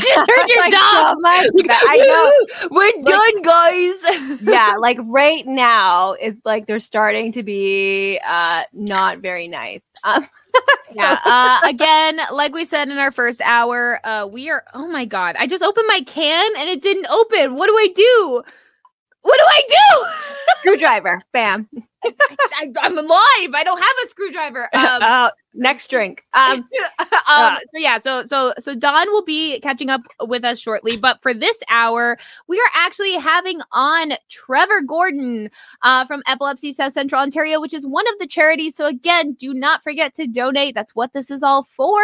just heard your dog. So I know. We're like, done, guys. yeah, like right now, it's like they're starting to be uh not very nice. Um, yeah. Uh, again, like we said in our first hour, uh, we are. Oh my god! I just opened my can and it didn't open. What do I do? What do I do? Screwdriver. Bam. I, am alive. I don't have a screwdriver. Um, uh, next drink. Um, um uh, so yeah, so so so Don will be catching up with us shortly, but for this hour, we are actually having on Trevor Gordon uh, from Epilepsy South Central Ontario, which is one of the charities. So again, do not forget to donate. That's what this is all for.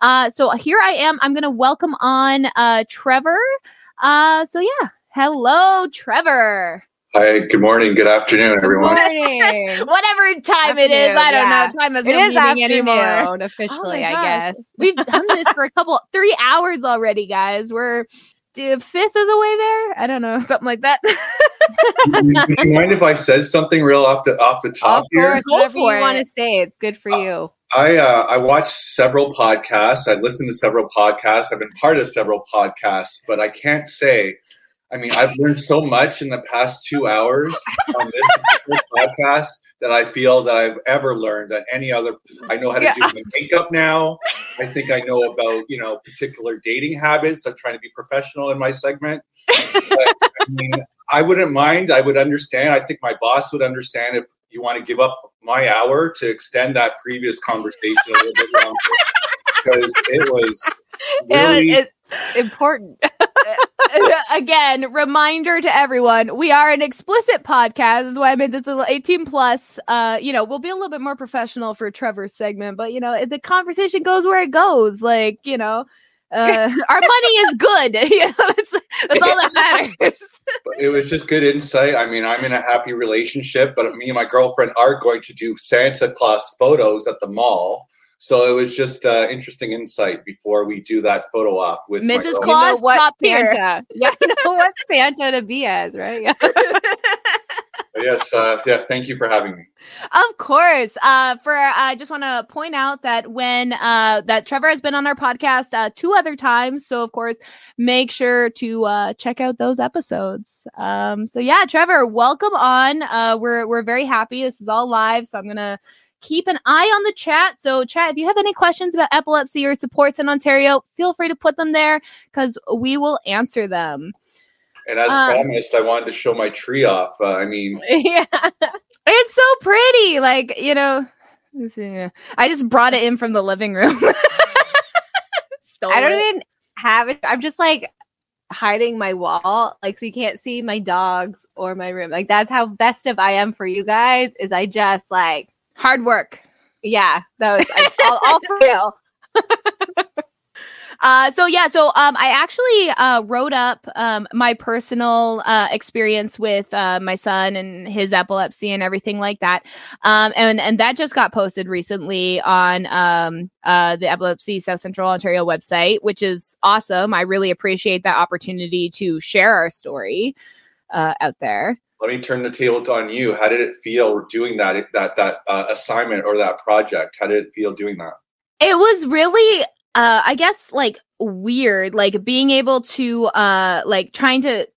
Uh, so here I am. I'm going to welcome on uh, Trevor. Uh, so yeah, hello, Trevor. Hi, good morning, good afternoon, everyone. Good morning. Whatever time afternoon, it is, I don't yeah. know. Time has no it meaning anymore. Officially, oh I guess we've done this for a couple, three hours already, guys. We're fifth of the way there. I don't know, something like that. Would you mind if I said something real off the off the top of course, here? Whatever you want to say, it's good for you. I uh, I watch several podcasts. I listen to several podcasts. I've been part of several podcasts, but I can't say I mean, I've learned so much in the past two hours on this podcast that I feel that I've ever learned on any other. I know how to yeah. do my makeup now. I think I know about you know particular dating habits. I'm trying to be professional in my segment. But, I mean, I wouldn't mind. I would understand. I think my boss would understand if you want to give up my hour to extend that previous conversation a little bit longer because it was really. Yeah, important. Again, reminder to everyone: we are an explicit podcast. This is why I made this little eighteen plus. Uh, you know, we'll be a little bit more professional for Trevor's segment, but you know, the conversation goes where it goes. Like, you know, uh, our money is good. you know, that's, that's all that matters. it was just good insight. I mean, I'm in a happy relationship, but me and my girlfriend are going to do Santa Claus photos at the mall. So it was just uh, interesting insight before we do that photo op with Mrs. Claus. You know what Santa? yeah, you know what Santa to be as, right? yes, uh, yeah. Thank you for having me. Of course. Uh, for I just want to point out that when uh, that Trevor has been on our podcast uh, two other times, so of course make sure to uh, check out those episodes. Um, so yeah, Trevor, welcome on. Uh, we're we're very happy. This is all live, so I'm gonna keep an eye on the chat. So, chat, if you have any questions about epilepsy or supports in Ontario, feel free to put them there because we will answer them. And as um, promised, I wanted to show my tree off. Uh, I mean, yeah, it's so pretty. Like, you know, I just brought it in from the living room. I don't even have it. I'm just like hiding my wall, like so you can't see my dogs or my room. Like that's how festive I am for you guys. Is I just like Hard work. Yeah, that was I, all, all for you. Uh, so yeah, so um, I actually uh, wrote up um, my personal uh, experience with uh, my son and his epilepsy and everything like that, um, and and that just got posted recently on um, uh, the Epilepsy South Central Ontario website, which is awesome. I really appreciate that opportunity to share our story uh, out there let me turn the table on you. How did it feel doing that that that uh, assignment or that project? How did it feel doing that? It was really, uh, I guess, like weird, like being able to, uh, like trying to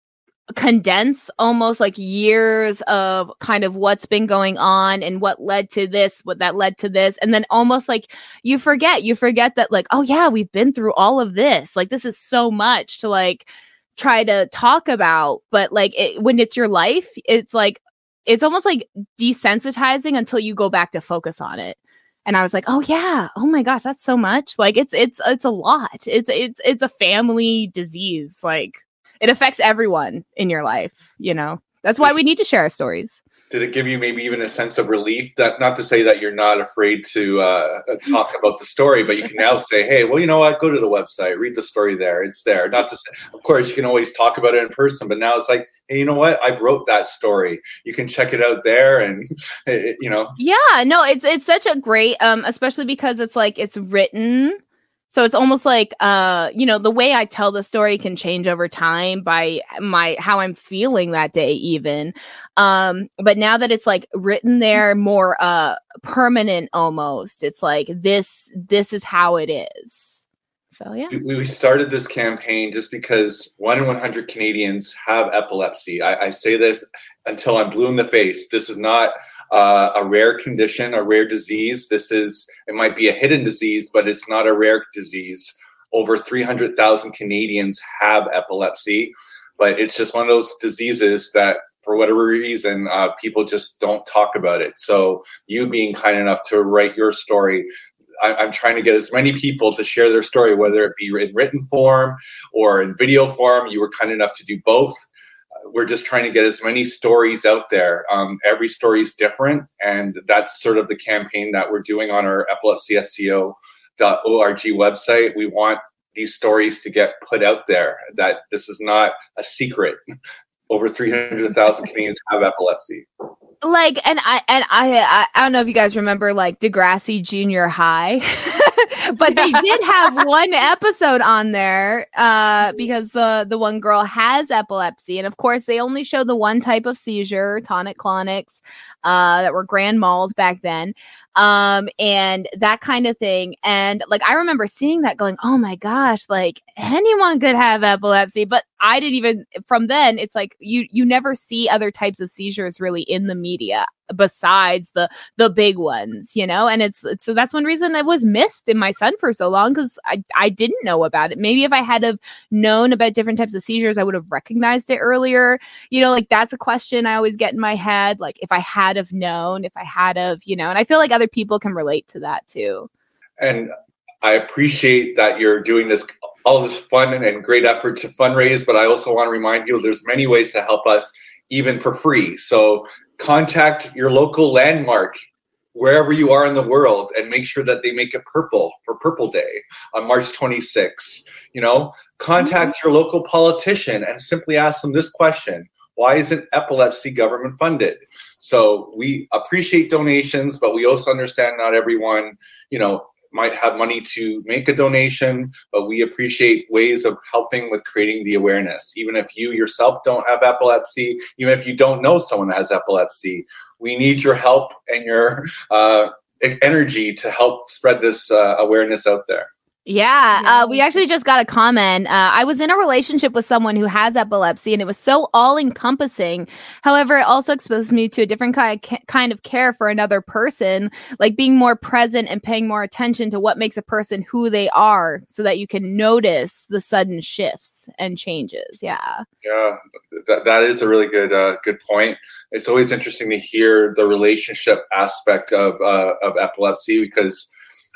condense almost like years of kind of what's been going on and what led to this what that led to this and then almost like you forget you forget that like oh yeah we've been through all of this like this is so much to like try to talk about but like it, when it's your life it's like it's almost like desensitizing until you go back to focus on it. And i was like oh yeah. Oh my gosh that's so much. Like it's it's it's a lot. It's it's it's a family disease. Like it affects everyone in your life you know? That's why we need to share our stories did it give you maybe even a sense of relief? That not to say that you're not afraid to uh, talk about the story but you can now say hey well you know what? Go to the website read the story there. It's there. Not to say, of course you can always talk about it in person but now it's like hey you know what? I wrote that story. You can check it out there and it, you know. Yeah no it's it's such a great um especially because it's like it's written so it's almost like uh you know the way I tell the story can change over time by my how I'm feeling that day even. Um but now that it's like written there more uh permanent almost. It's like this this is how it is. So yeah. We started this campaign just because one in 100 Canadians have epilepsy. I, I say this until I'm blue in the face. This is not uh, a rare condition, a rare disease. This is, it might be a hidden disease, but it's not a rare disease. Over 300,000 Canadians have epilepsy, but it's just one of those diseases that, for whatever reason, uh, people just don't talk about it. So, you being kind enough to write your story I, am trying to get as many people to share their story, whether it be in written form or in video form. You were kind enough to do both we're just trying to get as many stories out there. Um, every story is different, and that's sort of the campaign that we're doing on our epilepsysco.org website. We want these stories to get put out there. That this is not a secret. Over 300,000 Canadians have epilepsy like and i and i i don't know if you guys remember like degrassi junior high but they did have one episode on there uh because the the one girl has epilepsy. And of course they only show the one type of seizure tonic clonics uh that were grand mals back then. Um and that kind of thing. And like i remember seeing that going oh my gosh like anyone could have epilepsy. But i didn't even from then it's like you you never see other types of seizures really in the media besides the the big ones you know? And it's, so that's one reason it was missed in my son for so long because i i didn't know about it. Maybe if i had have known about different types of seizures i would have recognized it earlier. You know like that's a question i always get in my head like if i had have known if i had have you know? And i feel like other people can relate to that too. And i appreciate that you're doing this all this fun and great effort to fundraise but i also want to remind you there's many ways to help us even for free. So contact your local landmark wherever you are in the world and make sure that they make it purple for purple day on march 26th you know contact mm-hmm. your local politician and simply ask them this question why isn't epilepsy government funded so we appreciate donations but we also understand not everyone you know might have money to make a donation, but we appreciate ways of helping with creating the awareness. Even if you yourself don't have epilepsy, even if you don't know someone that has epilepsy, we need your help and your uh, energy to help spread this uh, awareness out there. Yeah, yeah. Uh, we actually just got a comment. Uh, I was in a relationship with someone who has epilepsy, and it was so all encompassing. However, it also exposed me to a different kind of care for another person, like being more present and paying more attention to what makes a person who they are, so that you can notice the sudden shifts and changes. Yeah, yeah, that, that is a really good uh, good point. It's always interesting to hear the relationship aspect of uh, of epilepsy because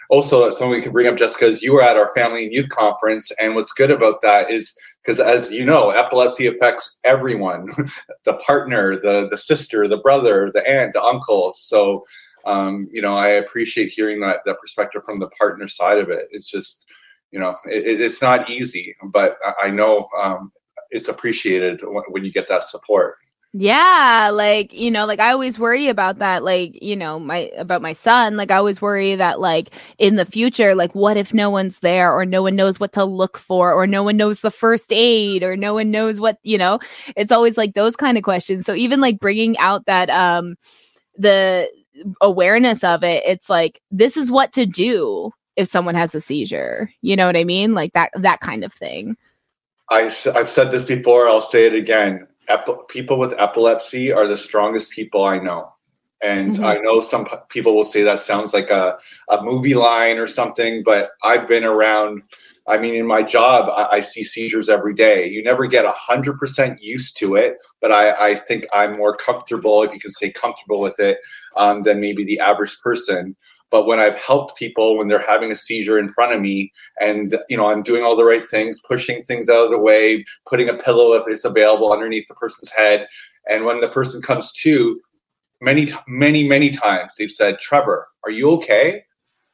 also something we can bring up just because you were at our family and youth conference and what's good about that is because as you know epilepsy affects everyone the partner the the sister the brother the aunt the uncle. So um, you know i appreciate hearing that that perspective from the partner side of it. It's just you know it, it's not easy but i know um, it's appreciated when you get that support yeah, like, you know, like I always worry about that, like, you know, my about my son. Like I always worry that like in the future, like what if no one's there or no one knows what to look for or no one knows the first aid or no one knows what, you know. It's always like those kind of questions. So even like bringing out that um the awareness of it, it's like this is what to do if someone has a seizure. You know what I mean? Like that that kind of thing. I, I've said this before, I'll say it again ep- people with epilepsy are the strongest people I know. And mm-hmm. I know some p- people will say that sounds like a, a movie line or something, but I've been around. I mean, in my job, I, I see seizures every day. You never get 100% used to it, but I, I, think I'm more comfortable, if you can say comfortable with it, um, than maybe the average person but when I've helped people when they're having a seizure in front of me and you know I'm doing all the right things, pushing things out of the way, putting a pillow if it's available underneath the person's head, and when the person comes to, many, many, many times they've said, Trevor, are you okay?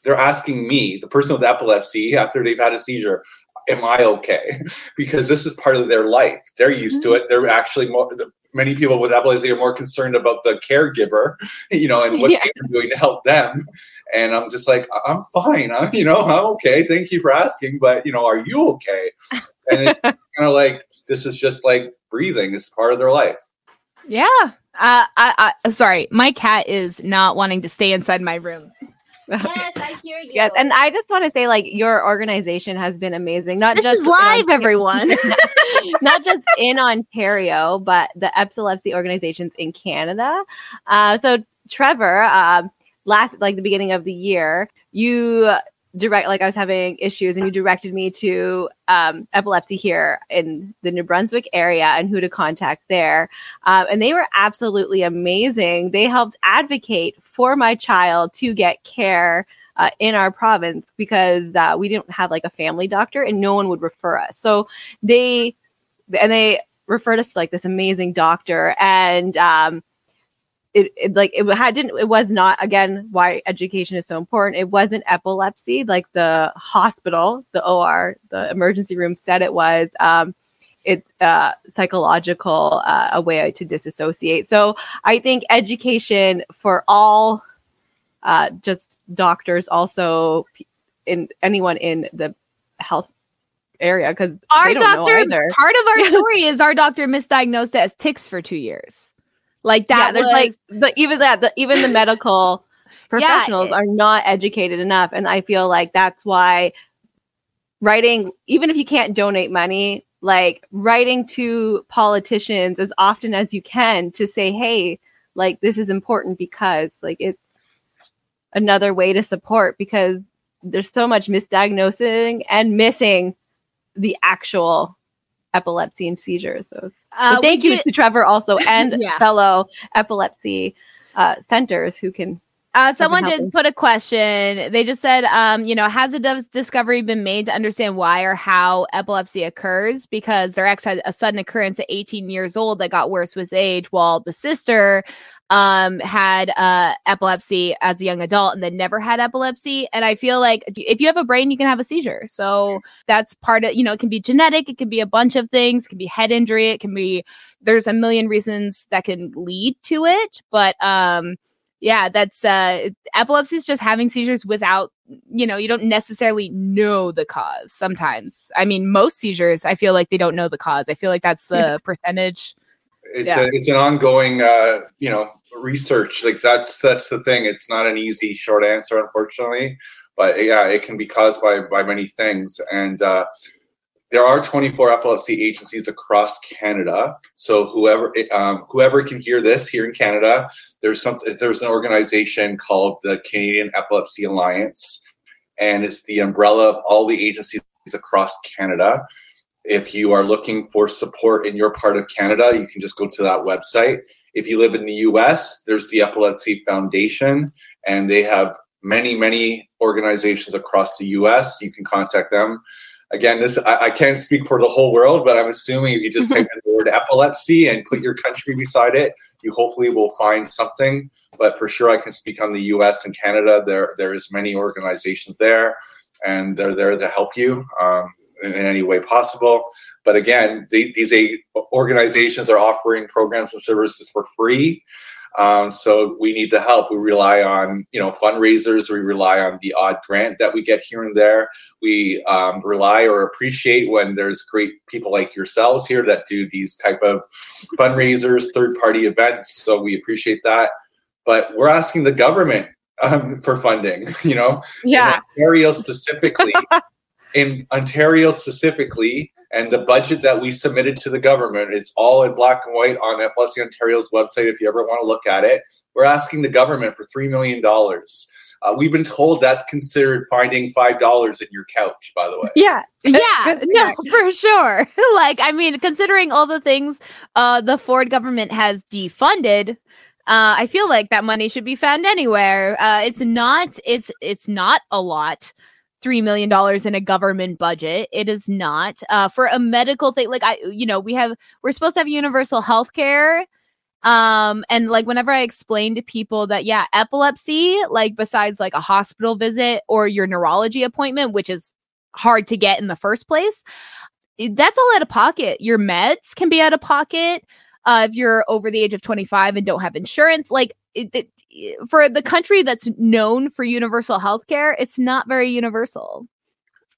They're asking me, the person with epilepsy, after they've had a seizure, am I okay? because this is part of their life. They're used mm-hmm. to it. They're actually more, many people with epilepsy are more concerned about the caregiver, you know, and what yeah. they're doing to help them. And I'm just like, I'm fine. I'm, you know, I'm okay. Thank you for asking, but you know, are you okay? And it's kind of like this is just like breathing. It's part of their life. Yeah. Uh, I, I, sorry, my cat is not wanting to stay inside my room. Yes, I hear you. Yes, and I just want to say, like, your organization has been amazing. Not this just live, everyone. not just in Ontario, but the epilepsy organizations in Canada. Uh, so, Trevor, uh, last like the beginning of the year, you direct like I was having issues and you directed me to um, epilepsy here in the New Brunswick area and who to contact there. Um, and they were absolutely amazing. They helped advocate for my child to get care uh, in our province because uh, we didn't have like a family doctor and no one would refer us. So they and they referred us to like this amazing doctor and um, it, it, like it had didn't it was not again why education is so important. It wasn't epilepsy like the hospital the or the emergency room said it was um it uh psychological uh, a way to disassociate. So i think education for all uh just doctors also in anyone in the health area because our doctor part of our story is our doctor misdiagnosed as tics for two years like that. Yeah, there's was, like, but even that, the, even the medical professionals yeah, it, are not educated enough, and I feel like that's why writing, even if you can't donate money, like writing to politicians as often as you can to say, hey, like this is important because like it's another way to support because there's so much misdiagnosing and missing the actual epilepsy and seizures. So, uh, so thank you to Trevor also and yeah. fellow epilepsy uh, centers who can. Uh, someone did put a question. They just said, um, you know, has a discovery been made to understand why or how epilepsy occurs? Because their ex had a sudden occurrence at 18 years old that got worse with age, while the sister um, had uh, epilepsy as a young adult and then never had epilepsy. And I feel like if you have a brain, you can have a seizure. So that's part of, you know, it can be genetic, it can be a bunch of things, it can be head injury, it can be, there's a million reasons that can lead to it. But, um, yeah, that's uh epilepsy is just having seizures without you know, you don't necessarily know the cause sometimes. I mean, most seizures, I feel like they don't know the cause. I feel like that's the yeah. percentage. It's yeah. a, it's an ongoing uh, you know, research. Like that's that's the thing. It's not an easy short answer, unfortunately. But yeah, it can be caused by by many things. And uh, there are 24 epilepsy agencies across Canada. So whoever um, whoever can hear this here in Canada, there's something. There's an organization called the Canadian Epilepsy Alliance, and it's the umbrella of all the agencies across Canada. If you are looking for support in your part of Canada, you can just go to that website if you live in the US, there's the Epilepsy Foundation, and they have many, many organizations across the US. You can contact them. Again, this I, I can't speak for the whole world, but I'm assuming if you just type in the word epilepsy and put your country beside it, you hopefully will find something. But for sure, I can speak on the US and Canada. There, there is many organizations there, and they're there to help you um, in, in any way possible. But again, the, these organizations are offering programs and services for free. Um, so we need the help. We rely on you know fundraisers. We rely on the odd grant that we get here and there. We um, rely or appreciate when there's great people like yourselves here that do these type of fundraisers, third party events. So we appreciate that. But we're asking the government um, for funding. You know, yeah, in Ontario specifically. in Ontario specifically, and the budget that we submitted to the government is all in black and white on Epilepsy Ontario's website if you ever want to look at it. We're asking the government for $3 million. Uh, we've been told that's considered finding $5 in your couch, by the way. Yeah. Yeah. no, for sure. like, I mean, considering all the things uh, the Ford government has defunded, uh, I feel like that money should be found anywhere. Uh, it's not. It's it's not a lot three million dollars in a government budget. It is not uh, for a medical thing. Like I, you know, we have we're supposed to have universal health care, Um, and like whenever I explain to people that, yeah, epilepsy, like besides like a hospital visit or your neurology appointment, which is hard to get in the first place, that's all out of pocket. Your meds can be out of pocket. Uh, if you're over the age of 25 and don't have insurance, like it, it, eh, for the country that's known for universal health care, it's not very universal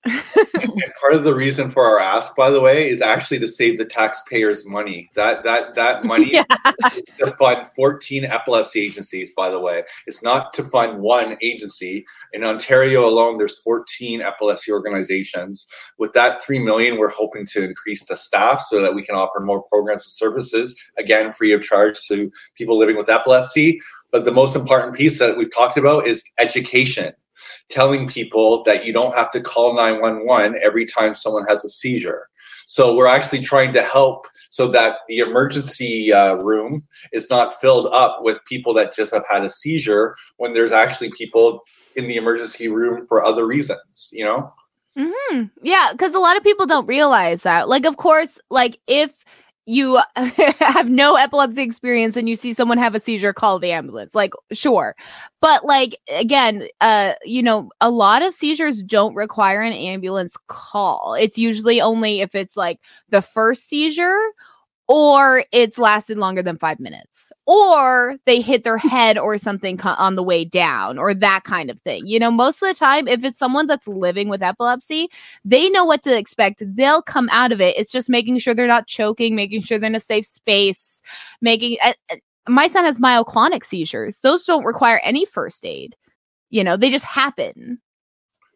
part of the reason for our ask, by the way, is actually to save the taxpayers money. That that that money yeah. to fund 14 epilepsy agencies, by the way. It's not to fund one agency. In Ontario alone, there's 14 epilepsy organizations. With that three million, we're hoping to increase the staff so that we can offer more programs and services, again, free of charge to people living with epilepsy. But the most important piece that we've talked about is education telling people that you don't have to call 911 every time someone has a seizure. So we're actually trying to help so that the emergency uh, room is not filled up with people that just have had a seizure when there's actually people in the emergency room for other reasons, you know? Mm-hmm. Yeah, because a lot of people don't realize that. Like, of course, like if you have no epilepsy experience and you see someone have a seizure call the ambulance. Like sure. But like again uh you know a lot of seizures don't require an ambulance call. It's usually only if it's like the first seizure or it's lasted longer than five minutes, or they hit their head or something on the way down, or that kind of thing. You know, most of the time, if it's someone that's living with epilepsy, they know what to expect. They'll come out of it. It's just making sure they're not choking, making sure they're in a safe space, making. Uh, my son has myoclonic seizures. Those don't require any first aid. You know, they just happen.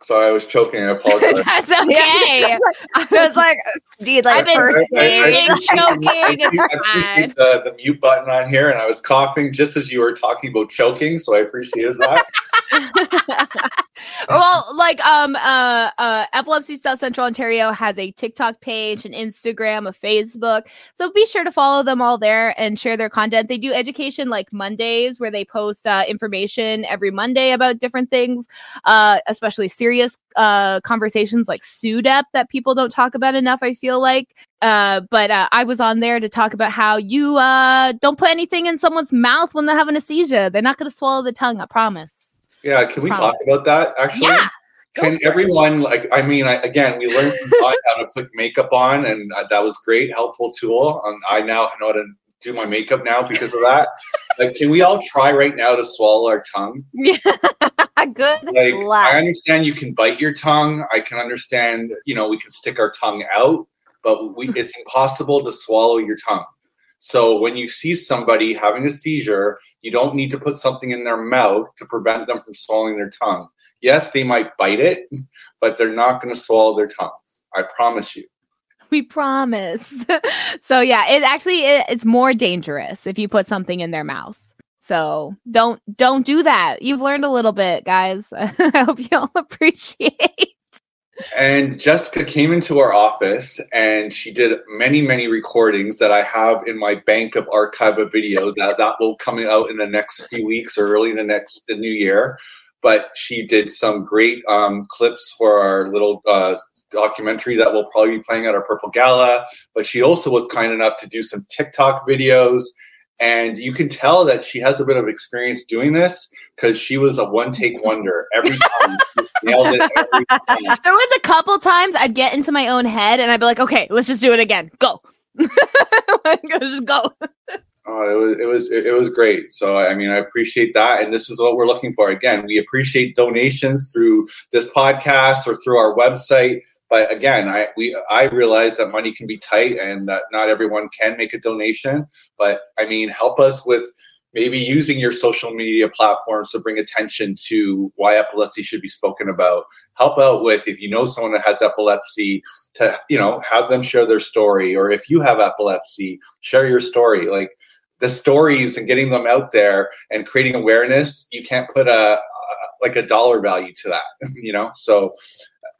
Sorry, I was choking. I apologize. That's okay. I was like, dude, like I've been first aid. choking. I, appreciate the, the mute button on here, and I was coughing just as you were talking about choking, so I appreciated that. well, like um uh uh Epilepsy South Central Ontario has a TikTok page, an Instagram, a Facebook. So be sure to follow them all there and share their content. They do education like Mondays where they post uh, information every Monday about different things, uh especially serious uh conversations like SUDEP that people don't talk about enough, I feel like. Uh but uh, I was on there to talk about how you uh don't put anything in someone's mouth when they're having a seizure. They're not going to swallow the tongue, I promise. Yeah, can we talk about that actually? Yeah. Can everyone like? I mean, I, again, we learned how to put makeup on, and uh, that was great, helpful tool. Um, I now know how to do my makeup now because of that. like, can we all try right now to swallow our tongue? Yeah, good. Like, luck. I understand you can bite your tongue. I can understand, you know, we can stick our tongue out, but we, it's impossible to swallow your tongue. So when you see somebody having a seizure, you don't need to put something in their mouth to prevent them from swallowing their tongue. Yes, they might bite it, but they're not going to swallow their tongue. I promise you. We promise. so yeah, it actually it, it's more dangerous if you put something in their mouth. So don't don't do that. You've learned a little bit, guys. I hope you all appreciate. And Jessica came into our office and she did many, many recordings that I have in my bank of archive of video that, that will come out in the next few weeks or early in the next the new year. But she did some great um, clips for our little uh, documentary that will probably be playing at our Purple Gala. But she also was kind enough to do some TikTok videos and you can tell that she has a bit of experience doing this because she was a one take wonder every time. nailed it every time. There was a couple times I'd get into my own head and I'd be like, okay, let's just do it again. Go. just go. Oh, it was it was it was great. So I mean, I appreciate that, and this is what we're looking for. Again, we appreciate donations through this podcast or through our website. But again, I we I realize that money can be tight and that not everyone can make a donation. But I mean, help us with maybe using your social media platforms to bring attention to why epilepsy should be spoken about. Help out with if you know someone that has epilepsy to you know have them share their story, or if you have epilepsy, share your story. Like the stories and getting them out there and creating awareness, you can't put a, a like a dollar value to that, you know. So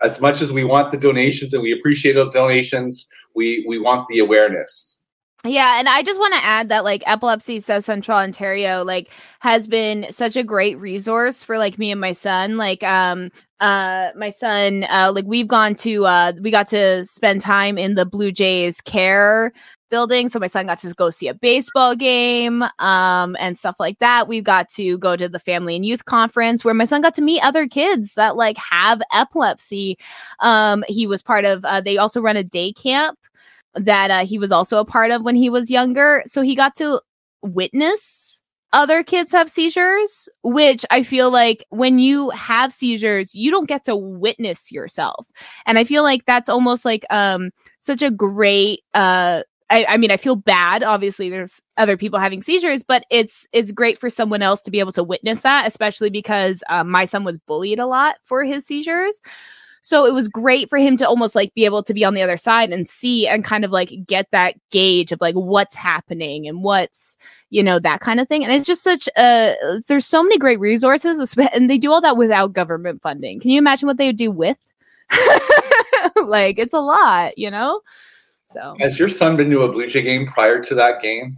as much as we want the donations and we appreciate the donations, we we want the awareness. Yeah, and I just want to add that like Epilepsy South Central Ontario like has been such a great resource for like me and my son. Like um uh my son uh like we've gone to uh we got to spend time in the Blue Jays care building. So my son got to go see a baseball game um, and stuff like that. We got to go to the family and youth conference where my son got to meet other kids that like have epilepsy. Um, he was part of, uh, they also run a day camp that uh, he was also a part of when he was younger. So he got to witness other kids have seizures, which I feel like when you have seizures, you don't get to witness yourself. And I feel like that's almost like um such a great uh I, I, mean, I feel bad. Obviously, there's other people having seizures, but it's it's great for someone else to be able to witness that, especially because um, my son was bullied a lot for his seizures. So it was great for him to almost like be able to be on the other side and see and kind of like get that gauge of like what's happening and what's, you know, that kind of thing. And it's just such a, there's so many great resources and they do all that without government funding. Can you imagine what they would do with? like it's a lot, you know? So has your son been to a Blue Jay game prior to that game?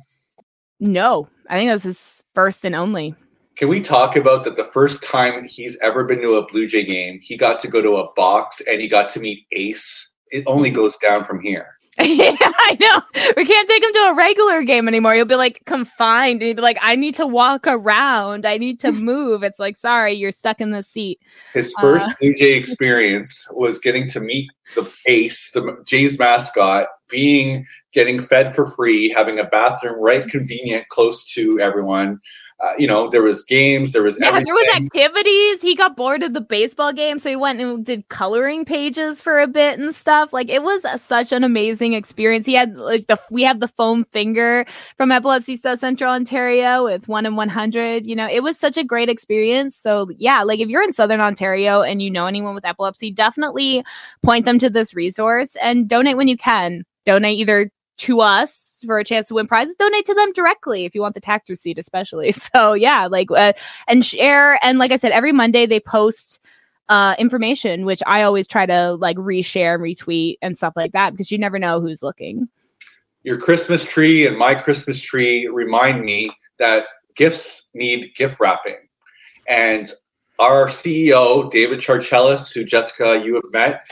No, I think that was his first and only. Can we talk about that the first time he's ever been to a Blue Jay game, he got to go to a box and he got to meet Ace? It only goes down from here. yeah, I know. We can't take him to a regular game anymore. You'll be like confined. And he'd be like, I need to walk around. I need to move. It's like, sorry, you're stuck in the seat. His first uh, Blue Jay experience was getting to meet the Ace, the Jays mascot, being getting fed for free, having a bathroom right convenient close to everyone uh, you know, there was games, there was yeah, everything. there was activities. He got bored of the baseball game, so he went and did coloring pages for a bit and stuff. Like it was a, such an amazing experience. He had like the we have the foam finger from Epilepsy South Central Ontario with one in one hundred. You know, it was such a great experience. So yeah, like if you're in Southern Ontario and you know anyone with epilepsy, definitely point them to this resource and donate when you can. Donate either to us for a chance to win prizes, donate to them directly if you want the tax receipt, especially. So yeah, like uh, and share and like I said, every Monday they post uh, information, which I always try to like reshare and retweet and stuff like that because you never know who's looking. Your Christmas tree and my Christmas tree remind me that gifts need gift wrapping, and our CEO David charcellis who Jessica you have met,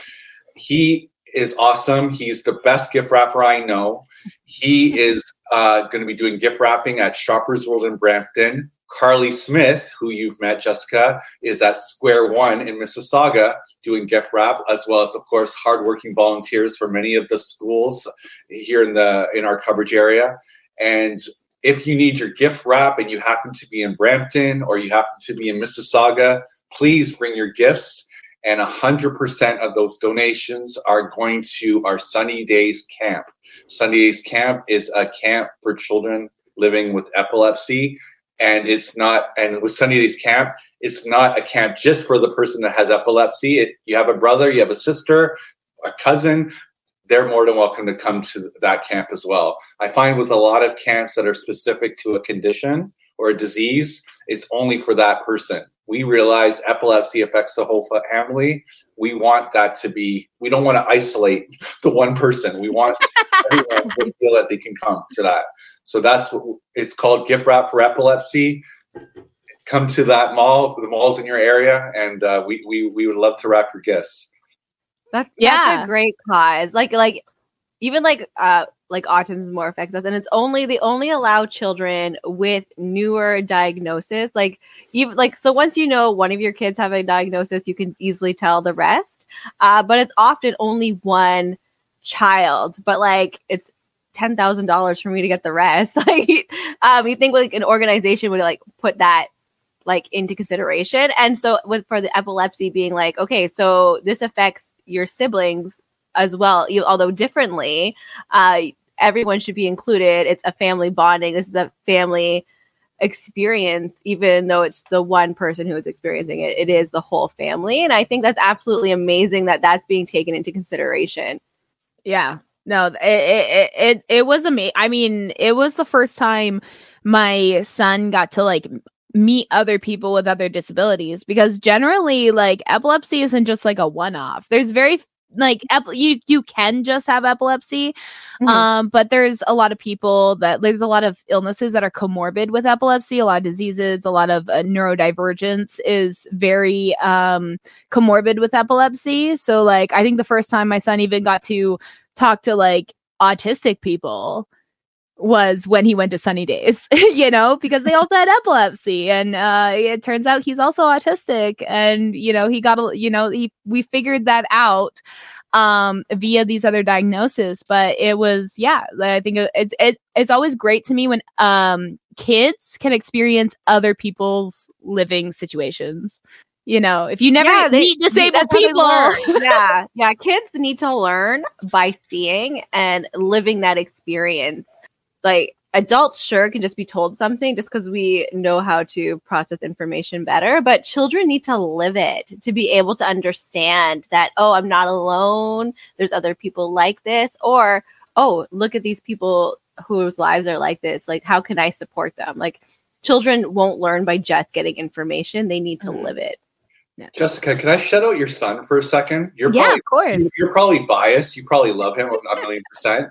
he is awesome. He's the best gift wrapper I know. He is uh, going to be doing gift wrapping at Shoppers World in Brampton. Carly Smith, who you've met, Jessica, is at Square One in Mississauga doing gift wrap, as well as, of course, hardworking volunteers for many of the schools here in the in our coverage area. And if you need your gift wrap and you happen to be in Brampton or you happen to be in Mississauga, please bring your gifts and 100% of those donations are going to our Sunny Days Camp. Sunny Days Camp is a camp for children living with epilepsy. And it's not, and with Sunny Days Camp, it's not a camp just for the person that has epilepsy. It, you have a brother, you have a sister, a cousin, they're more than welcome to come to that camp as well. I find with a lot of camps that are specific to a condition or a disease, it's only for that person we realize epilepsy affects the whole family. We want that to be, we don't want to isolate the one person. We want everyone to feel that they can come to that. So that's what it's called gift wrap for epilepsy. Come to that mall, the malls in your area, and uh, we, we, we would love to wrap your gifts. That's, yeah. a great cause. Like, like, even like, uh, like autism more affects us and it's only they only allow children with newer diagnosis like even like so once you know one of your kids have a diagnosis you can easily tell the rest uh, but it's often only one child but like it's ten thousand dollars for me to get the rest. Like um you think like an organization would like put that like into consideration and so with for the epilepsy being like okay so this affects your siblings as well, although differently. Uh, everyone should be included. It's a family bonding. This is a family experience, even though it's the one person who is experiencing it. It is the whole family, and I think that's absolutely amazing that that's being taken into consideration. Yeah. No, it it it, it was amazing. I mean, it was the first time my son got to like meet other people with other disabilities because generally like epilepsy isn't just like a one off. There's very like ep- you you can just have epilepsy mm-hmm. um but there's a lot of people that there's a lot of illnesses that are comorbid with epilepsy a lot of diseases a lot of uh, neurodivergence is very um comorbid with epilepsy so like i think the first time my son even got to talk to like autistic people was when he went to sunny days you know because they also had epilepsy. And uh it turns out he's also autistic. And you know he got a you know he we figured that out um via these other diagnoses. But it was yeah i think it's it's, it's always great to me when um kids can experience other people's living situations. You know if you never yeah, they, meet disabled people. Yeah yeah kids need to learn by seeing and living that experience like adults sure can just be told something just because we know how to process information better but children need to live it to be able to understand that oh i'm not alone there's other people like this or oh look at these people whose lives are like this like how can i support them like children won't learn by just getting information they need to mm-hmm. live it Jessica, can I shout out your son for a second? You're yeah, probably, of course. You're probably biased. You probably love him a million percent.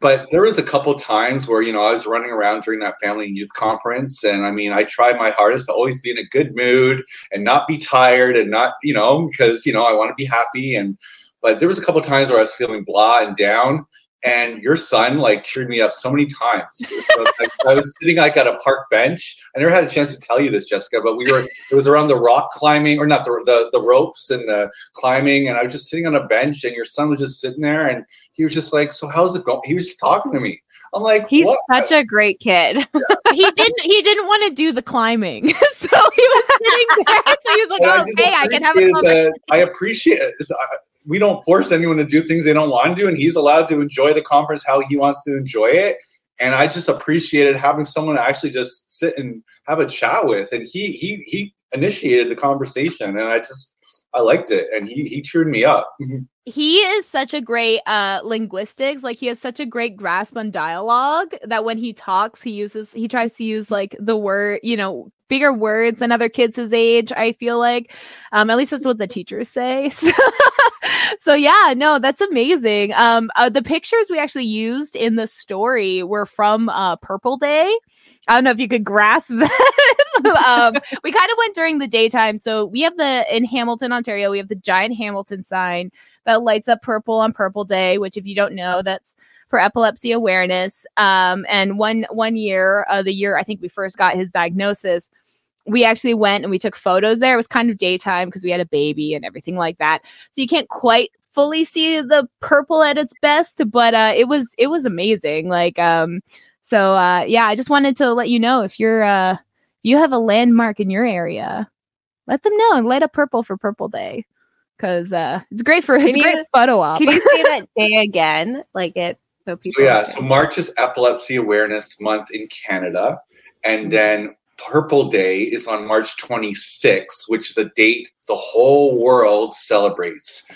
But there was a couple times where, you know, I was running around during that family and youth conference. And I mean, I tried my hardest to always be in a good mood and not be tired and not, you know, because, you know, I want to be happy. And, but there was a couple times where I was feeling blah and down and your son like cheered me up so many times. So, like, I was sitting like at a park bench. I never had a chance to tell you this, Jessica, but we were it was around the rock climbing or not the the, the ropes and the climbing, and I was just sitting on a bench, and your son was just sitting there, and he was just like, "So how's it going?" He was just talking to me. I'm like, he's what? such a great kid. he didn't he didn't want to do the climbing, so he was sitting there. So he was like, "Oh, hey, I can have a conversation." I appreciate it uh, we don't force anyone to do things they don't want to do, and he's allowed to enjoy the conference how he wants to enjoy it. And I just appreciated having someone to actually just sit and have a chat with. And he he he initiated the conversation, and I just I liked it, and he he cheered me up. Mm-hmm. He is such a great uh linguistics like he has such a great grasp on dialogue that when he talks he uses he tries to use like the word you know bigger words than other kids his age i feel like. Um at least that's what the teachers say. So, so yeah no that's amazing. Um uh, the pictures we actually used in the story were from uh purple day I don't know if you could grasp that. um, we kind of went during the daytime. So we have the in Hamilton, Ontario, we have the giant Hamilton sign that lights up purple on Purple Day, which if you don't know, that's for epilepsy awareness. Um, and one one year, uh, the year I think we first got his diagnosis, we actually went and we took photos there. It was kind of daytime because we had a baby and everything like that. So you can't quite fully see the purple at its best, but uh, it was it was amazing. Like um, so uh, yeah, I just wanted to let you know if you're uh, you have a landmark in your area, let them know and light up purple for Purple Day because uh, it's great for it's you, great photo op. Can you say that day again? Like it so people. So yeah, so March is Epilepsy Awareness Month in Canada, and mm-hmm. then Purple Day is on March 26th, which is a date the whole world celebrates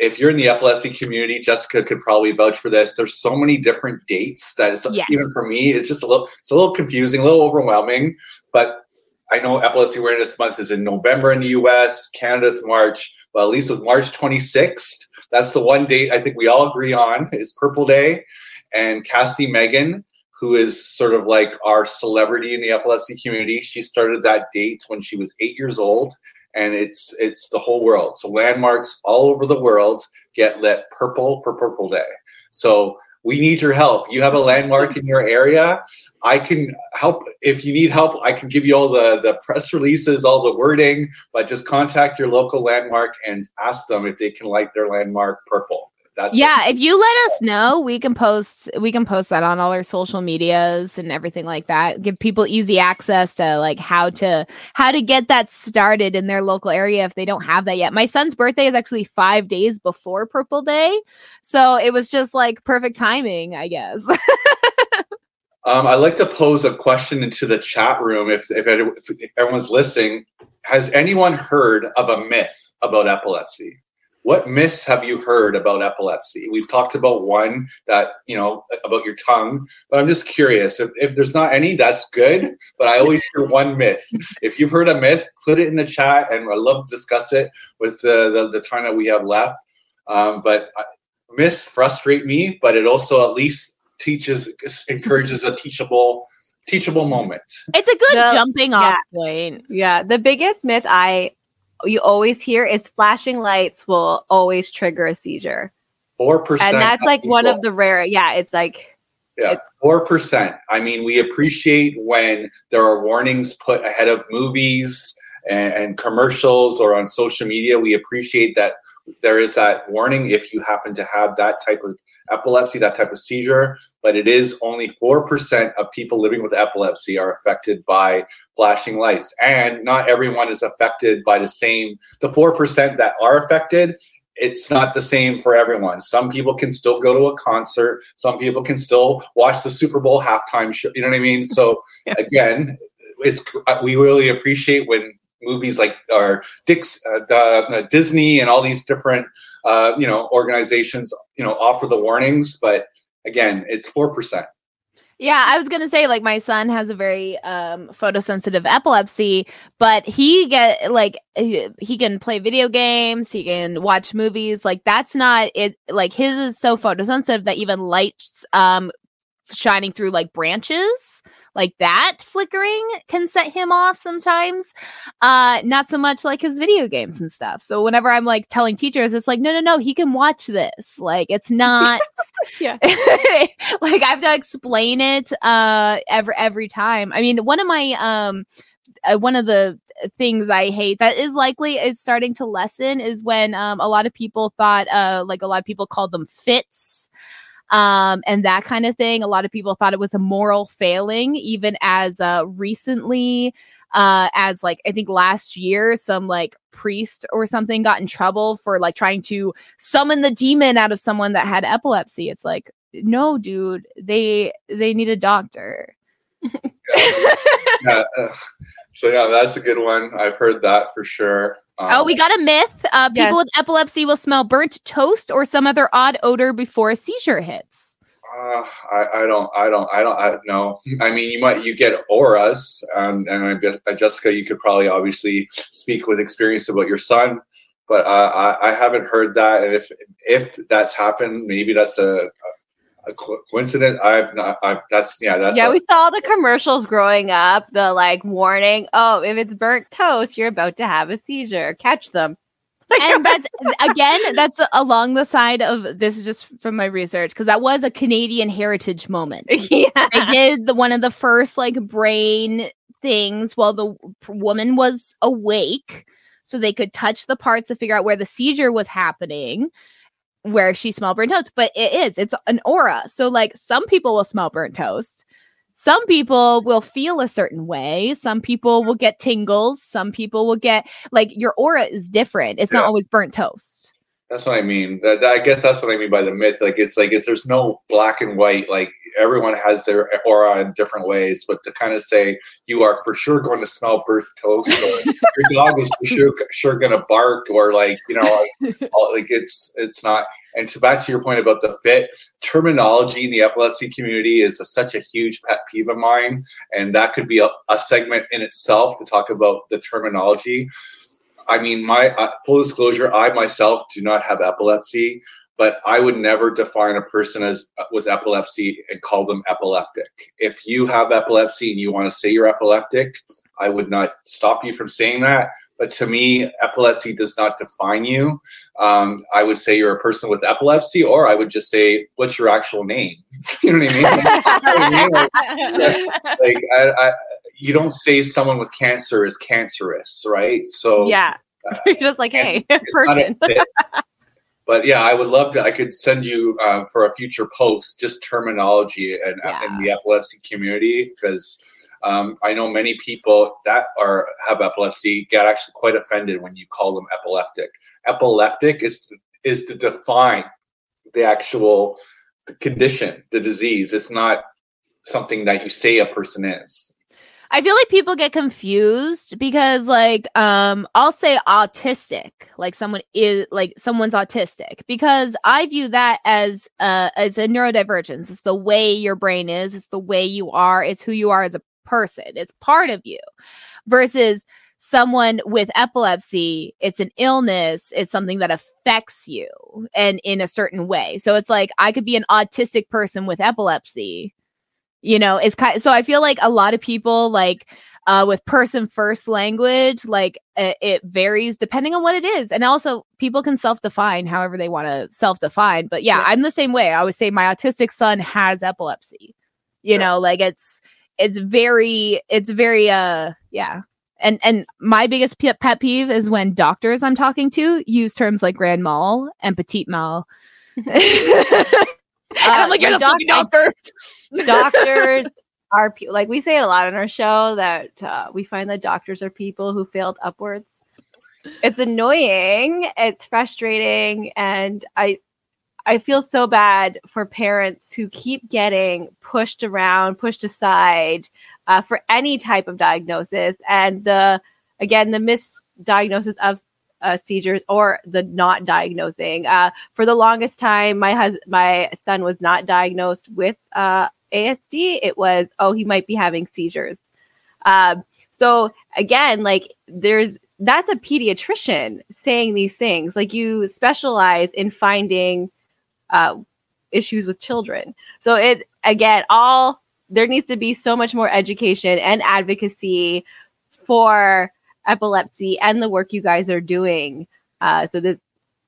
if you're in the epilepsy community, Jessica could probably vouch for this. There's so many different dates that it's, yes. even for me, it's just a little, it's a little confusing, a little overwhelming. But I know Epilepsy Awareness Month is in November in the U.S., Canada's March. But at least with March 26th, that's the one date I think we all agree on is Purple Day. And Cassidy Megan, who is sort of like our celebrity in the epilepsy community, she started that date when she was eight years old and it's it's the whole world. So landmarks all over the world get lit purple for Purple Day. So we need your help. You have a landmark in your area. I can help if you need help. I can give you all the the press releases, all the wording, but just contact your local landmark and ask them if they can light their landmark purple. That's yeah, if you let us know, we can post we can post that on all our social medias and everything like that. Give people easy access to like how to how to get that started in their local area if they don't have that yet. My son's birthday is actually 5 days before Purple Day. So it was just like perfect timing, I guess. um, I'd like to pose a question into the chat room if, if, if everyone's listening. Has anyone heard of a myth about epilepsy? What myths have you heard about epilepsy? We've talked about one that, you know, about your tongue, but I'm just curious. If, if there's not any, that's good. But I always hear one myth. If you've heard a myth, put it in the chat and I'd love to discuss it with the, the, the time that we have left. Um, but uh, myths frustrate me, but it also at least teaches, encourages a teachable teachable moment. It's a good the, jumping off yeah, point. Yeah. The biggest myth I you always hear is flashing lights will always trigger a seizure. Four percent, and that's like one of the rare. Yeah, it's like yeah, four percent. I mean, we appreciate when there are warnings put ahead of movies and, and, commercials or on social media. We appreciate that there is that warning if you happen to have that type of epilepsy, that type of seizure. But it is only four percent of people living with epilepsy are affected by flashing lights, and not everyone is affected by the same. The four percent that are affected it's not the same for everyone. Some people can still go to a concert. Some people can still watch the Super Bowl halftime show. You know what I mean? So yeah. again, it's we really appreciate when movies like our Dick's, uh, uh, Disney, and all these different uh, you know organizations you know offer the warnings. But again, it's four percent. Yeah, I was gonna say like my son has a very um photosensitive epilepsy, but he get like he, he can play video games, he can watch movies. Like that's not it. Like his is so photosensitive that even lights um shining through like branches like that flickering can set him off sometimes uh not so much like his video games and stuff. So whenever i'm like telling teachers it's like no no no he can watch this. Like it's not yeah. like i have to explain it uh every every time. I mean one of my um uh, one of the things I hate that is likely is starting to lessen is when um, a lot of people thought, uh, like a lot of people called them fits um, and that kind of thing. A lot of people thought it was a moral failing, even as uh, recently uh, as like I think last year, some like priest or something got in trouble for like trying to summon the demon out of someone that had epilepsy. It's like, no, dude, they they need a doctor. yeah. yeah so yeah, that's a good one. I've heard that for sure. Um, oh, we got a myth. Uh, people yes. with epilepsy will smell burnt toast or some other odd odor before a seizure hits. Uh, I, I, don't, I don't, I don't, I know. I mean, you might, you get auras, um, and I guess, uh, Jessica, you could probably obviously speak with experience about your son, but uh, I, I haven't heard that. And if, if that's happened, maybe that's a, a coincidence. I've not. I've that's yeah. That's yeah. A, we saw the commercials growing up. The like warning. Oh, if it's burnt toast, you're about to have a seizure. Catch them. and that's again, that's along the side of this is just from my research because that was a Canadian heritage moment. Yeah, I did the one of the first like brain things while the woman was awake, so they could touch the parts to figure out where the seizure was happening where she smelled burnt toast, but it is, it's an aura. So, like, some people will smell burnt toast. Some people will feel a certain way. Some people will get tingles. Some people will get, like, your aura is different. It's yeah. not always burnt toast. That's what I mean. That, that, I guess that's what I mean by the myth. Like it's like it's there's no black and white. Like everyone has their aura in different ways. But to kind of say you are for sure going to smell burnt toast, or your dog is for sure sure going to bark, or like you know, like, like it's it's not. And to back to your point about the fit terminology in the epilepsy community is a, such a huge pet peeve of mine, and that could be a, a segment in itself to talk about the terminology I mean, my uh, full disclosure, I myself do not have epilepsy, but I would never define a person as uh, with epilepsy and call them epileptic. If you have epilepsy and you want to say you're epileptic, I would not stop you from saying that. But to me, epilepsy does not define you. Um, I would say you're a person with epilepsy, or I would just say, "What's your actual name?" you know what I mean? Like, like I, I, you don't say someone with cancer is cancerous, right? So yeah, uh, you're just like, hey, person. but yeah, I would love to. I could send you uh, for a future post just terminology and yeah. in the epilepsy community because um, I know many people that are have epilepsy get actually quite offended when you call them epileptic. Epileptic is to, is to define the actual condition, the disease. It's not something that you say a person is. I feel like people get confused because like um I'll say autistic, like someone is like someone's autistic because I view that as uh as a neurodivergence. It's the way your brain is, it's the way you are, it's who you are as a person. It's part of you. Versus someone with epilepsy, it's an illness, it's something that affects you and in a certain way. So it's like I could be an autistic person with epilepsy you know it's kind of, so i feel like a lot of people like uh, with person first language, like it, it, varies depending on what it is. And also, people can self define however they want to self define. But yeah, yeah, I'm the same way. I would say my autistic son has epilepsy. You know, like it's, it's very, it's very, uh, yeah. And and my biggest pet peeve is when doctors I'm talking to use terms like grand mal and petit mal. Uh, I'm like, you're the doc- doctor. Doctors are people like we say it a lot on our show that uh, we find that doctors are people who failed upwards. It's annoying, it's frustrating, and I I feel so bad for parents who keep getting pushed around, pushed aside uh, for any type of diagnosis, and the again the misdiagnosis of uh, seizures or the not diagnosing. Uh, for the longest time, my hus- my son was not diagnosed with uh, ASD, it was, oh, he might be having seizures. Um, so again, like there's that's a pediatrician saying these things. Like you specialize in finding uh, issues with children. So it again, all there needs to be so much more education and advocacy for epilepsy and the work you guys are doing. Uh, so this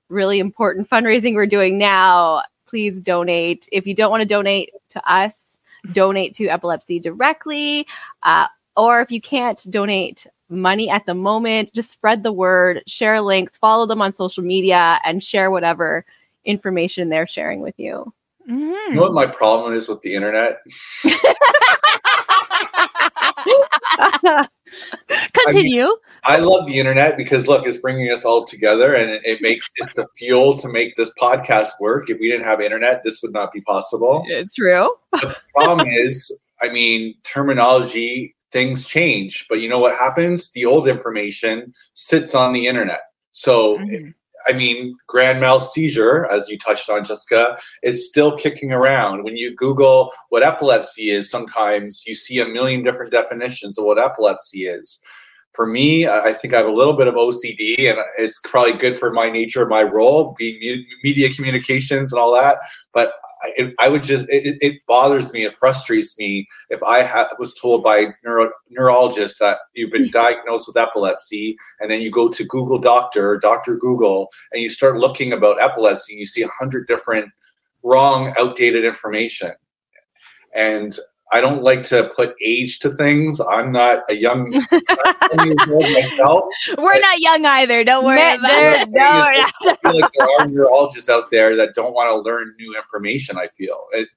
really important fundraising we're doing now. Please donate. If you don't want to donate to us, donate to epilepsy directly. Uh, or if you can't donate money at the moment, just spread the word, share links, follow them on social media, and share whatever information they're sharing with you. Mm. You know what my problem is with the internet? Continue. I, mean, I, love the internet because look, it's bringing us all together, and it, it makes it's the fuel to make this podcast work. If we didn't have internet, this would not be possible. It's true. the problem is, I mean, terminology things change, but you know what happens? The old information sits on the internet. So mm-hmm. I mean, grand mal seizure, as you touched on, Jessica, is still kicking around. When you Google what epilepsy is, sometimes you see a million different definitions of what epilepsy is. For me, I think I have a little bit of OCD, and it's probably good for my nature, my role, being media communications and all that. But it, I would just it, it, bothers me, it frustrates me if I ha- was told by neuro, neurologist that you've been mm-hmm. diagnosed with epilepsy, and then you go to Google Doctor, Doctor Google, and you start looking about epilepsy, and you see a hundred different wrong, outdated information, and I don't like to put age to things. I'm not a young myself. We're not young either. Don't worry about it. No, I feel like there are neurologists out there that don't want to learn new information. I feel it,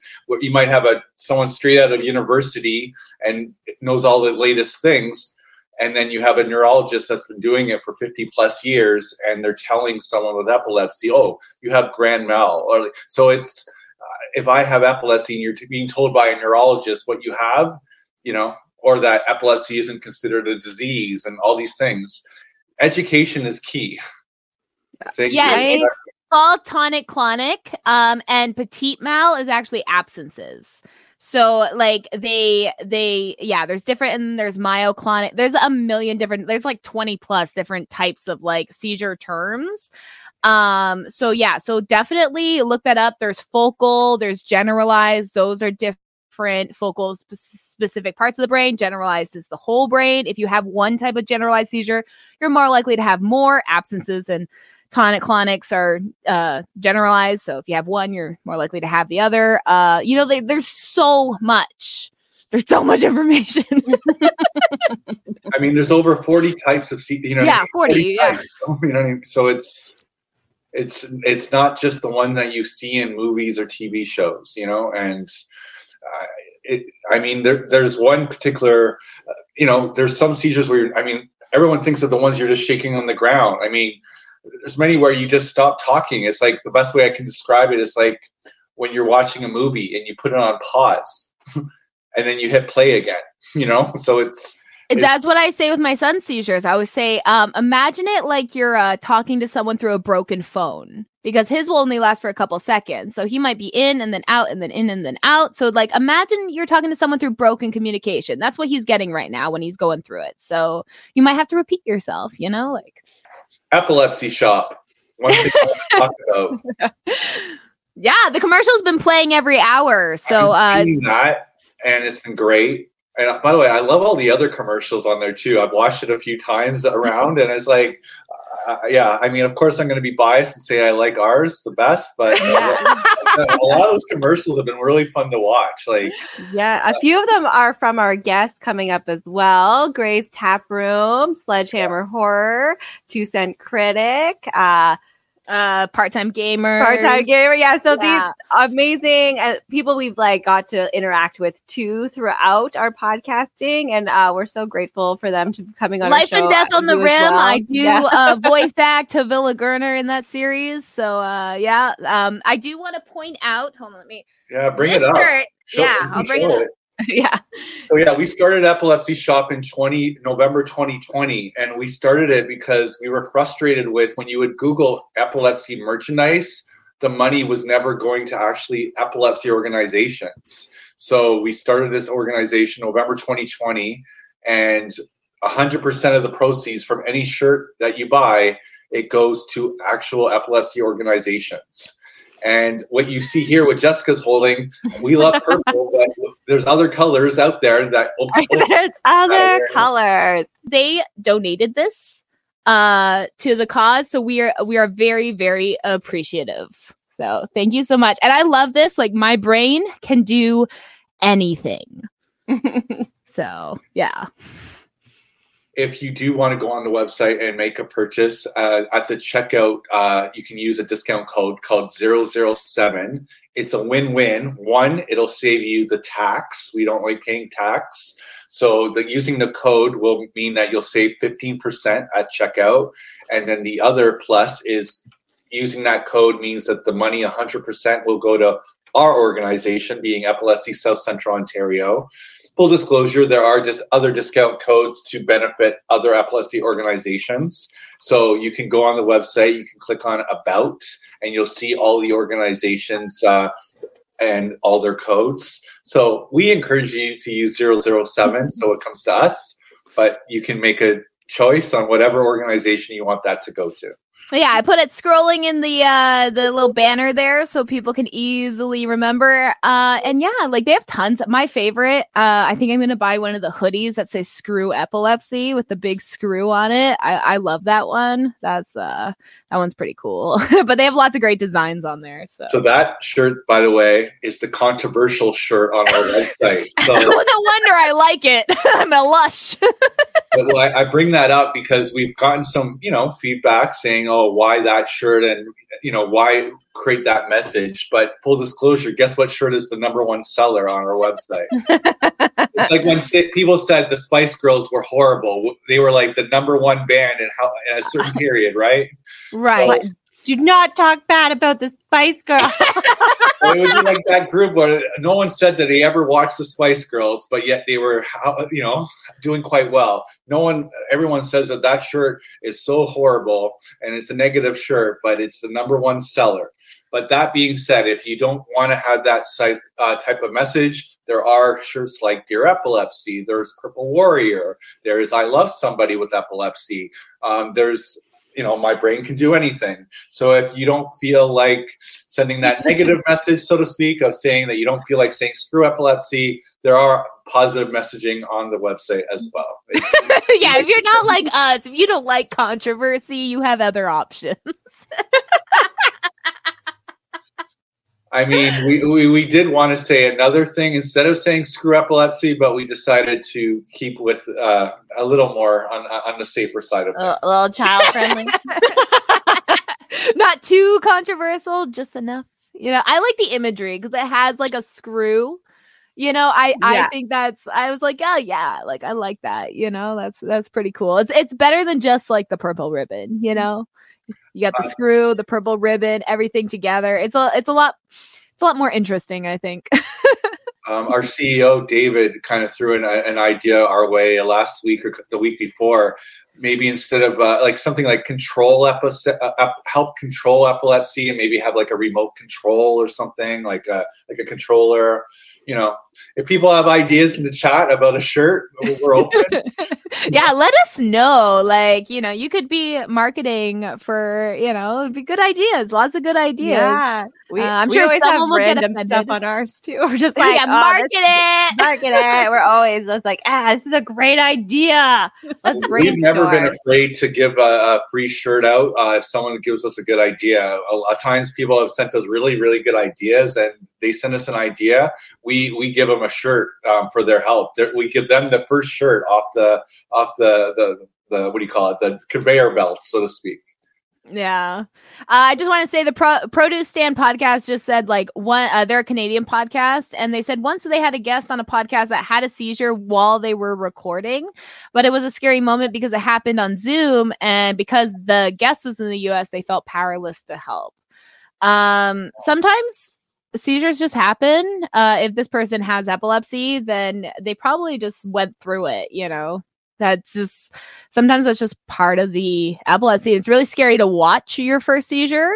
you might have a someone straight out of university and knows all the latest things, and then you have a neurologist that's been doing it for 50 plus years, and they're telling someone with epilepsy, "Oh, you have grand mal." Or, so it's if I have epilepsy and you're being told by a neurologist what you have, you know, or that epilepsy isn't considered a disease and all these things, education is key. Thank yeah, you. it's called tonic clonic, um, and petit mal is actually absences. So like they they yeah, there's different and there's myoclonic. There's a million different. There's like 20 plus different types of like seizure terms. Um, so yeah, so definitely look that up. There's focal, there's generalized, those are different focal sp- specific parts of the brain. Generalized is the whole brain. If you have one type of generalized seizure, you're more likely to have more absences and tonic clonics are uh, generalized. So if you have one, you're more likely to have the other. Uh, you know, they, there's so much. There's so much information. I mean, there's over 40 types of, you know, yeah, 40, 40 yeah. Types, you know, so it's, it's it's not just the ones that you see in movies or TV shows, you know. And uh, it, I mean, there, there's one particular, uh, you know, there's some seizures where I mean, everyone thinks of the ones you're just shaking on the ground. I mean, there's many where you just stop talking. It's like the best way I can describe it is like when you're watching a movie and you put it on pause, and then you hit play again. You know, so it's that's what I say with my son's seizures. I always say, um, imagine it like you're uh, talking to someone through a broken phone because his will only last for a couple seconds. So he might be in and then out and then in and then out. So, like, imagine you're talking to someone through broken communication. That's what he's getting right now when he's going through it. So you might have to repeat yourself, you know, like epilepsy shop. One thing talk about. Yeah, the commercial's been playing every hour. So, I've uh, that and it's been great And by the way, I love all the other commercials on there too. I've watched it a few times around, and it's like, uh, uh, yeah. I mean, of course, I'm going to be biased and say I like ours the best, but uh, yeah. a lot of those commercials have been really fun to watch. Like, yeah, a uh, few of them are from our guests coming up as well. Gray's Tap Room, Sledgehammer Horror, Two Cent Critic. Uh, part-time gamer part-time gamer yeah so yeah. these amazing uh, people we've like got to interact with too throughout our podcasting and uh we're so grateful for them to be coming on life and death on the rim well. i do yeah. uh voice act to villa gerner in that series so uh yeah um i do want to point out hold on let me yeah bring it up shirt, show, yeah i'll bring it up it. yeah. So yeah, we started Epilepsy Shop in 20 November 2020 and we started it because we were frustrated with when you would google epilepsy merchandise, the money was never going to actually epilepsy organizations. So we started this organization November 2020 and 100% of the proceeds from any shirt that you buy it goes to actual epilepsy organizations. And what you see here, what Jessica's holding, we love purple, but there's other colors out there that there's other colors. They donated this uh to the cause, so we are we are very very appreciative. So thank you so much. And I love this. Like my brain can do anything. so yeah if you do want to go on the website and make a purchase uh, at the checkout, uh, you can use a discount code called 007. It's a win win. One, it'll save you the tax. We don't like paying tax. So the, using the code will mean that you'll save 15% at checkout. And then the other plus is using that code means that the money 100% will go to our organization, being Epilepsy South Central Ontario full disclosure, there are just other discount codes to benefit other epilepsy organizations. So you can go on the website, you can click on About, and you'll see all the organizations uh, and all their codes. So we encourage you to use 007 so it comes to us, but you can make a choice on whatever organization you want that to go to. Yeah, I put it scrolling in the uh the little banner there so people can easily remember. Uh and yeah, like they have tons. My favorite, uh I think I'm gonna buy one of the hoodies that says screw epilepsy with the big screw on it. I, I love that one. That's uh that one's pretty cool. but they have lots of great designs on there. So So that shirt, by the way, is the controversial shirt on our website. So no wonder I like it. I'm a lush. but well, I, I bring that up because we've gotten some, you know, feedback saying, oh, why that shirt and you know why create that message but full disclosure guess what shirt is the number one seller on our website it's like when people said the spice girls were horrible they were like the number one band in, how, in a certain period right right so, do not talk bad about the Spice Girls. it would be like that group where no one said that they ever watched the Spice Girls, but yet they were, you know, doing quite well. No one, everyone says that that shirt is so horrible and it's a negative shirt, but it's the number one seller. But that being said, if you don't want to have that type, uh, type of message, there are shirts like Dear Epilepsy, there's Purple Warrior, there's I Love Somebody with Epilepsy, um, there's you know my brain can do anything. So if you don't feel like sending that negative message so to speak of saying that you don't feel like saying screw epilepsy there are positive messaging on the website as well. Yeah if you're not like us if you don't like controversy you have other options I mean, we, we, we, did want to say another thing instead of saying screw epilepsy, but we decided to keep with uh, a little more on on the safer side of things. A little child friendly, not too controversial, just enough. You know, I like the imagery because it has like a screw. You know, I yeah. I think that's I was like, oh yeah, like I like that. You know, that's that's pretty cool. It's it's better than just like the purple ribbon. You know. You got the screw, the purple ribbon, everything together. It's a it's a lot it's a lot more interesting, I think. um, our CEO David kind of threw an, an idea our way last week or the week before. Maybe instead of uh, like something like control epilepsy, uh, help control epilepsy, and maybe have like a remote control or something like a like a controller you know, if people have ideas in the chat about a shirt, we're open. yeah, let us know. Like, you know, you could be marketing for, you know, be good ideas. Lots of good ideas. Yeah. We, uh, I'm we sure someone will get offended. stuff on ours too. We're just like, yeah, oh, market it, market it. We're always just like, ah, this is a great idea. Let's bring. We've never been afraid to give a, a free shirt out uh, if someone gives us a good idea. A lot of times, people have sent us really, really good ideas, and they send us an idea. We we give them a shirt um, for their help. We give them the first shirt off the off the the the what do you call it the conveyor belt, so to speak. Yeah. Uh, I just want to say the Pro- Produce Stand podcast just said like one, uh, they're a Canadian podcast, and they said once they had a guest on a podcast that had a seizure while they were recording, but it was a scary moment because it happened on Zoom, and because the guest was in the US, they felt powerless to help. Um, sometimes seizures just happen. Uh, if this person has epilepsy, then they probably just went through it, you know? That's just sometimes that's just part of the epilepsy. It's really scary to watch your first seizure,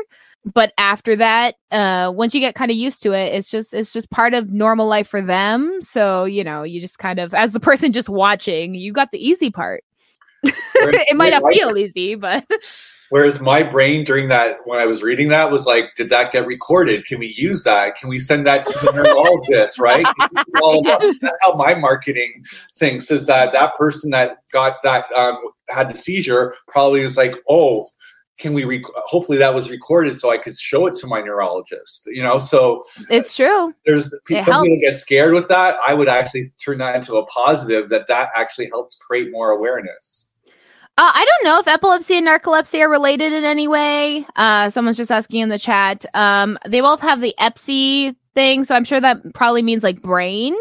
but after that, uh, once you get kind of used to it, it's just it's just part of normal life for them. So you know, you just kind of as the person just watching, you got the easy part. it might not feel easy, but Whereas my brain during that, when I was reading that, was like, did that get recorded? Can we use that? Can we send that to the neurologist? right? that's how my marketing thinks is that that person that got that um, had the seizure probably was like, oh, can we? Rec- hopefully that was recorded so I could show it to my neurologist. You know, so it's true. There's it some people get scared with that. I would actually turn that into a positive that that actually helps create more awareness. Uh, I don't know if epilepsy and narcolepsy are related in any way. Uh, someone's just asking in the chat. Um, they both have the EPSI thing, so I'm sure that probably means like brain.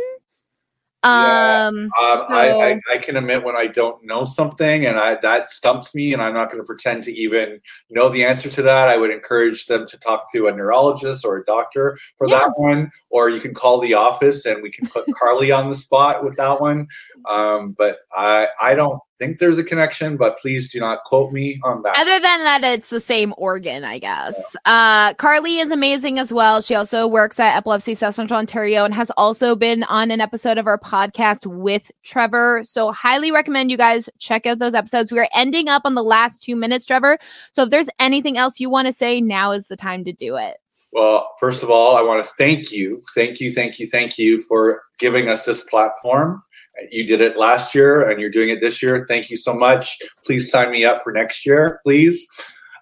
Yeah. Um, um so... I, I, I, can admit when I don't know something and I, that stumps me, and I'm not going to pretend to even know the answer to that. I would encourage them to talk to a neurologist or a doctor for yeah. that one, or you can call the office and we can put Carly on the spot with that one. Um, but I, I don't think there's a connection, but please do not quote me on that. Other than that, it's the same organ, I guess. Yeah. Uh, Carly is amazing as well. She also works at Epilepsy South Central Ontario and has also been on an episode of our podcast with Trevor. So, highly recommend you guys check out those episodes. We are ending up on the last two minutes, Trevor. So, if there's anything else you want to say, now is the time to do it. Well, first of all, I want to thank you, thank you, thank you, thank you for giving us this platform you did it last year and you're doing it this year. Thank you so much. Please sign me up for next year, please.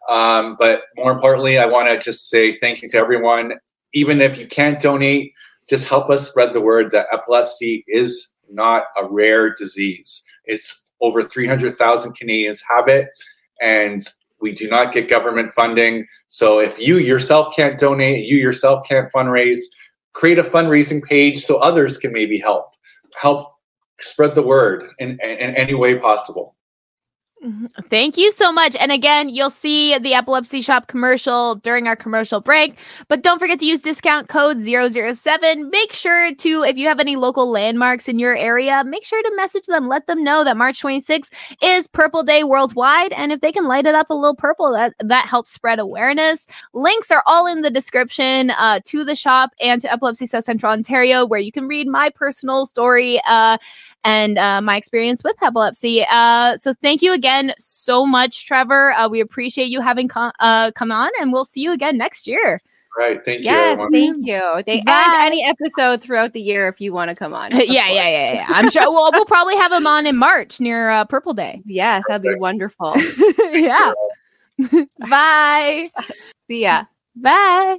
Um, but more importantly, I want to just say thank you to everyone. Even if you can't donate, just help us spread the word that epilepsy is not a rare disease. It's over 300,000 Canadians have it, and we do not get government funding. So if you yourself can't donate, you yourself can't fundraise, create a fundraising page so others can maybe help. Help spread the word in, in, in any way possible. Mm-hmm. Thank you so much. And again, you'll see the Epilepsy Shop commercial during our commercial break. But don't forget to use discount code 007. Make sure to, if you have any local landmarks in your area, make sure to message them. Let them know that March 26th is Purple Day worldwide. And if they can light it up a little purple, that, that helps spread awareness. Links are all in the description uh, to the shop and to Epilepsy South Central Ontario, where you can read my personal story uh, and uh, my experience with epilepsy. Uh, so thank you again so much, Trevor. Uh, we appreciate you having com- uh, come on, and we'll see you again next year. Right. Thank you. Yes, thank you. They add any episode throughout the year if you want to come on. yeah, yeah, yeah, yeah. I'm sure we'll, we'll probably have him on in March near uh, Purple Day. Yes, that'd be wonderful. yeah. Bye. See ya. Bye.